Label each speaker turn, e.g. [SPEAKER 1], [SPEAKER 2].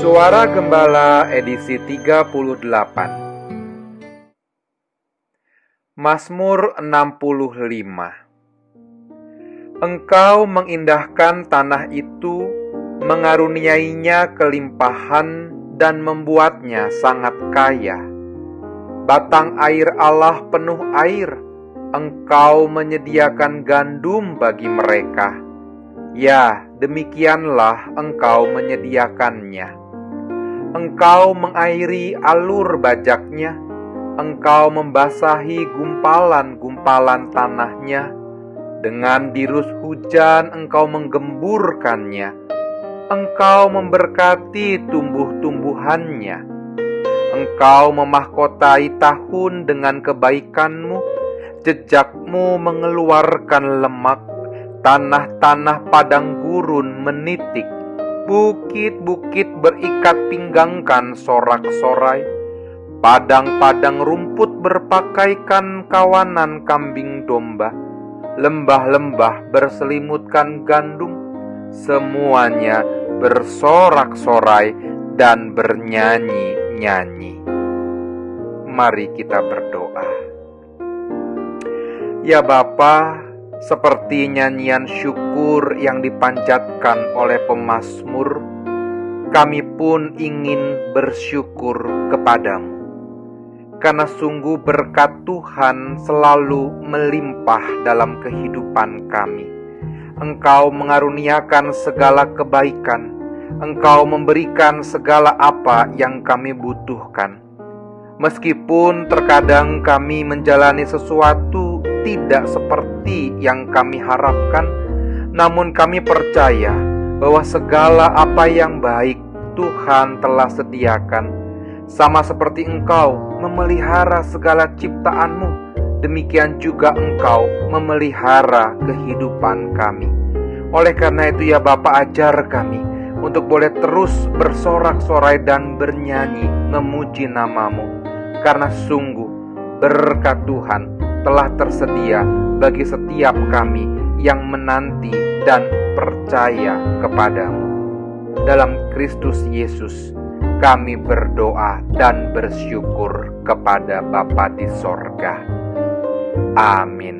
[SPEAKER 1] Suara Gembala edisi 38 Mazmur 65 Engkau mengindahkan tanah itu, mengaruniainya kelimpahan dan membuatnya sangat kaya. Batang air Allah penuh air, engkau menyediakan gandum bagi mereka. Ya, demikianlah engkau menyediakannya. Engkau mengairi alur bajaknya, engkau membasahi gumpalan-gumpalan tanahnya. Dengan dirus hujan engkau menggemburkannya, engkau memberkati tumbuh-tumbuhannya. Engkau memahkotai tahun dengan kebaikanmu, jejakmu mengeluarkan lemak, tanah-tanah padang gurun menitik Bukit-bukit berikat pinggangkan sorak-sorai, padang-padang rumput berpakaikan kawanan kambing domba, lembah-lembah berselimutkan gandum, semuanya bersorak-sorai dan bernyanyi-nyanyi. Mari kita berdoa. Ya Bapa, seperti nyanyian syukur yang dipanjatkan oleh pemazmur, kami pun ingin bersyukur kepadamu. Karena sungguh berkat Tuhan selalu melimpah dalam kehidupan kami. Engkau mengaruniakan segala kebaikan, Engkau memberikan segala apa yang kami butuhkan. Meskipun terkadang kami menjalani sesuatu tidak seperti yang kami harapkan, namun kami percaya bahwa segala apa yang baik Tuhan telah sediakan, sama seperti Engkau memelihara segala ciptaanmu. Demikian juga Engkau memelihara kehidupan kami. Oleh karena itu, ya Bapa, ajar kami untuk boleh terus bersorak-sorai dan bernyanyi memuji namamu, karena sungguh berkat Tuhan telah tersedia bagi setiap kami yang menanti dan percaya kepadamu. Dalam Kristus Yesus, kami berdoa dan bersyukur kepada Bapa di sorga. Amin.